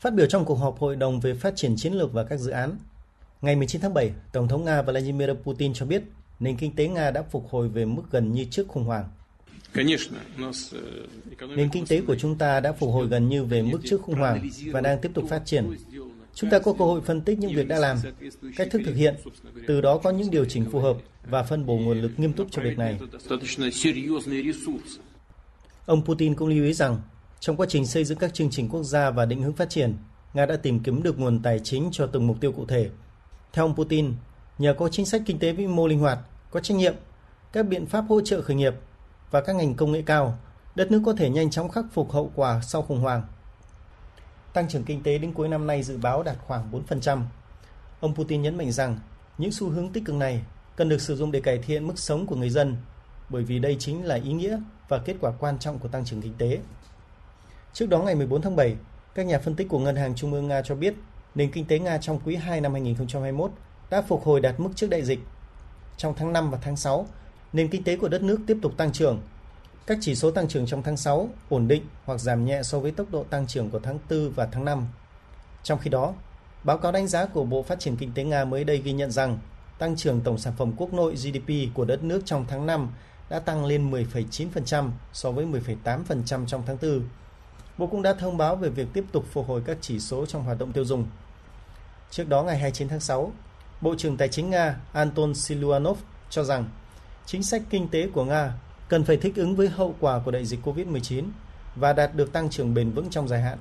Phát biểu trong cuộc họp Hội đồng về phát triển chiến lược và các dự án, ngày 19 tháng 7, Tổng thống Nga Vladimir Putin cho biết nền kinh tế Nga đã phục hồi về mức gần như trước khủng hoảng. Nền kinh tế của chúng ta đã phục hồi gần như về mức trước khủng hoảng và đang tiếp tục phát triển. Chúng ta có cơ hội phân tích những việc đã làm, cách thức thực hiện, từ đó có những điều chỉnh phù hợp và phân bổ nguồn lực nghiêm túc cho việc này. Ông Putin cũng lưu ý rằng, trong quá trình xây dựng các chương trình quốc gia và định hướng phát triển, Nga đã tìm kiếm được nguồn tài chính cho từng mục tiêu cụ thể. Theo ông Putin, nhờ có chính sách kinh tế vĩ mô linh hoạt, có trách nhiệm, các biện pháp hỗ trợ khởi nghiệp và các ngành công nghệ cao, đất nước có thể nhanh chóng khắc phục hậu quả sau khủng hoảng. Tăng trưởng kinh tế đến cuối năm nay dự báo đạt khoảng 4%. Ông Putin nhấn mạnh rằng những xu hướng tích cực này cần được sử dụng để cải thiện mức sống của người dân, bởi vì đây chính là ý nghĩa và kết quả quan trọng của tăng trưởng kinh tế. Trước đó ngày 14 tháng 7, các nhà phân tích của Ngân hàng Trung ương Nga cho biết nền kinh tế Nga trong quý 2 năm 2021 đã phục hồi đạt mức trước đại dịch. Trong tháng 5 và tháng 6, nền kinh tế của đất nước tiếp tục tăng trưởng. Các chỉ số tăng trưởng trong tháng 6 ổn định hoặc giảm nhẹ so với tốc độ tăng trưởng của tháng 4 và tháng 5. Trong khi đó, báo cáo đánh giá của Bộ Phát triển Kinh tế Nga mới đây ghi nhận rằng tăng trưởng tổng sản phẩm quốc nội GDP của đất nước trong tháng 5 đã tăng lên 10,9% so với 10,8% trong tháng 4. Bộ cũng đã thông báo về việc tiếp tục phục hồi các chỉ số trong hoạt động tiêu dùng. Trước đó ngày 29 tháng 6, Bộ trưởng Tài chính Nga Anton Siluanov cho rằng chính sách kinh tế của Nga cần phải thích ứng với hậu quả của đại dịch COVID-19 và đạt được tăng trưởng bền vững trong dài hạn.